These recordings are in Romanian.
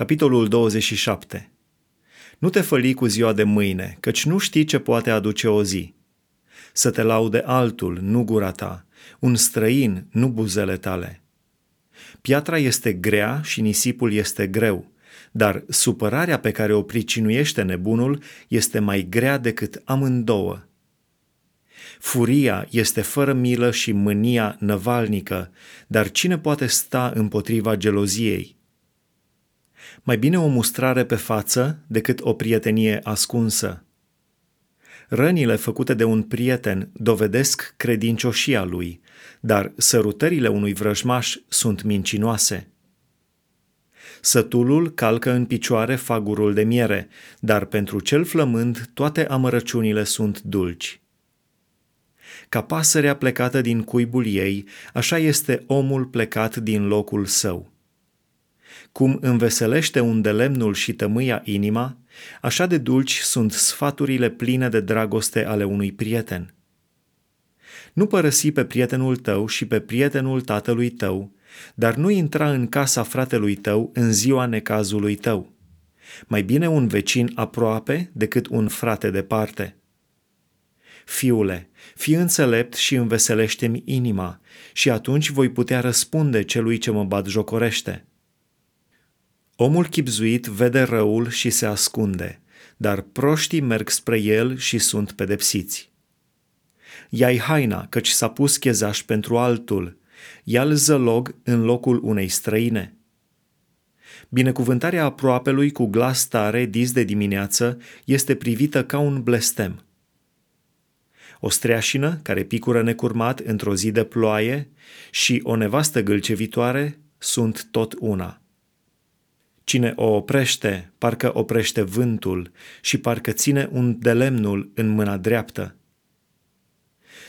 Capitolul 27 Nu te făli cu ziua de mâine, căci nu știi ce poate aduce o zi. Să te laude altul, nu gura ta, un străin, nu buzele tale. Piatra este grea și nisipul este greu, dar supărarea pe care o pricinuiește nebunul este mai grea decât amândouă. Furia este fără milă și mânia năvalnică, dar cine poate sta împotriva geloziei? Mai bine o mustrare pe față decât o prietenie ascunsă. Rănile făcute de un prieten dovedesc credincioșia lui, dar sărutările unui vrăjmaș sunt mincinoase. Sătulul calcă în picioare fagurul de miere, dar pentru cel flămând toate amărăciunile sunt dulci. Ca pasărea plecată din cuibul ei, așa este omul plecat din locul său. Cum înveselește un de lemnul și tămâia inima, așa de dulci sunt sfaturile pline de dragoste ale unui prieten. Nu părăsi pe prietenul tău și pe prietenul tatălui tău, dar nu intra în casa fratelui tău în ziua necazului tău. Mai bine un vecin aproape decât un frate departe. Fiule, fii înțelept și înveselește-mi inima, și atunci voi putea răspunde celui ce mă bat jocorește. Omul chipzuit vede răul și se ascunde, dar proștii merg spre el și sunt pedepsiți. Ia-i haina, căci s-a pus chezaș pentru altul, ia-l zălog în locul unei străine. Binecuvântarea aproapelui cu glas tare dis de dimineață este privită ca un blestem – o streașină care picură necurmat într-o zi de ploaie și o nevastă gâlcevitoare sunt tot una. Cine o oprește, parcă oprește vântul și parcă ține un de lemnul în mâna dreaptă.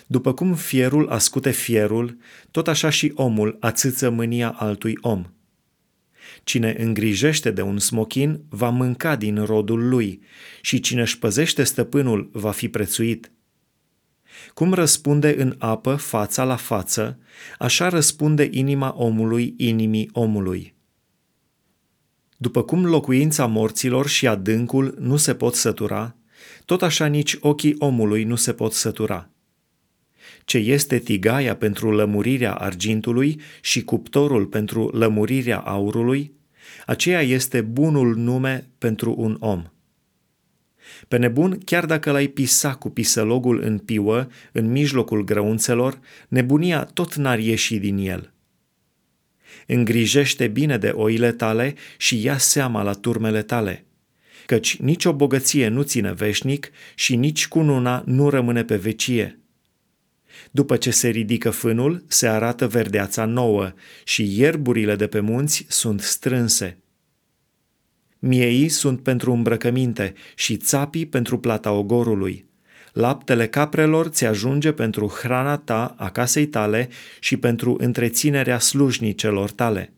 După cum fierul ascute fierul, tot așa și omul ațâță mânia altui om. Cine îngrijește de un smochin va mânca din rodul lui și cine își păzește stăpânul va fi prețuit. Cum răspunde în apă fața la față, așa răspunde inima omului inimii omului. După cum locuința morților și adâncul nu se pot sătura, tot așa nici ochii omului nu se pot sătura. Ce este tigaia pentru lămurirea argintului și cuptorul pentru lămurirea aurului, aceea este bunul nume pentru un om. Pe nebun, chiar dacă l-ai pisa cu pisălogul în piuă, în mijlocul grăunțelor, nebunia tot n-ar ieși din el. Îngrijește bine de oile tale și ia seama la turmele tale, căci nicio bogăție nu ține veșnic și nici cununa nu rămâne pe vecie. După ce se ridică fânul, se arată verdeața nouă și ierburile de pe munți sunt strânse. Mieii sunt pentru îmbrăcăminte și țapii pentru plata ogorului. Laptele caprelor ți ajunge pentru hrana ta a casei tale și pentru întreținerea slujnicelor tale.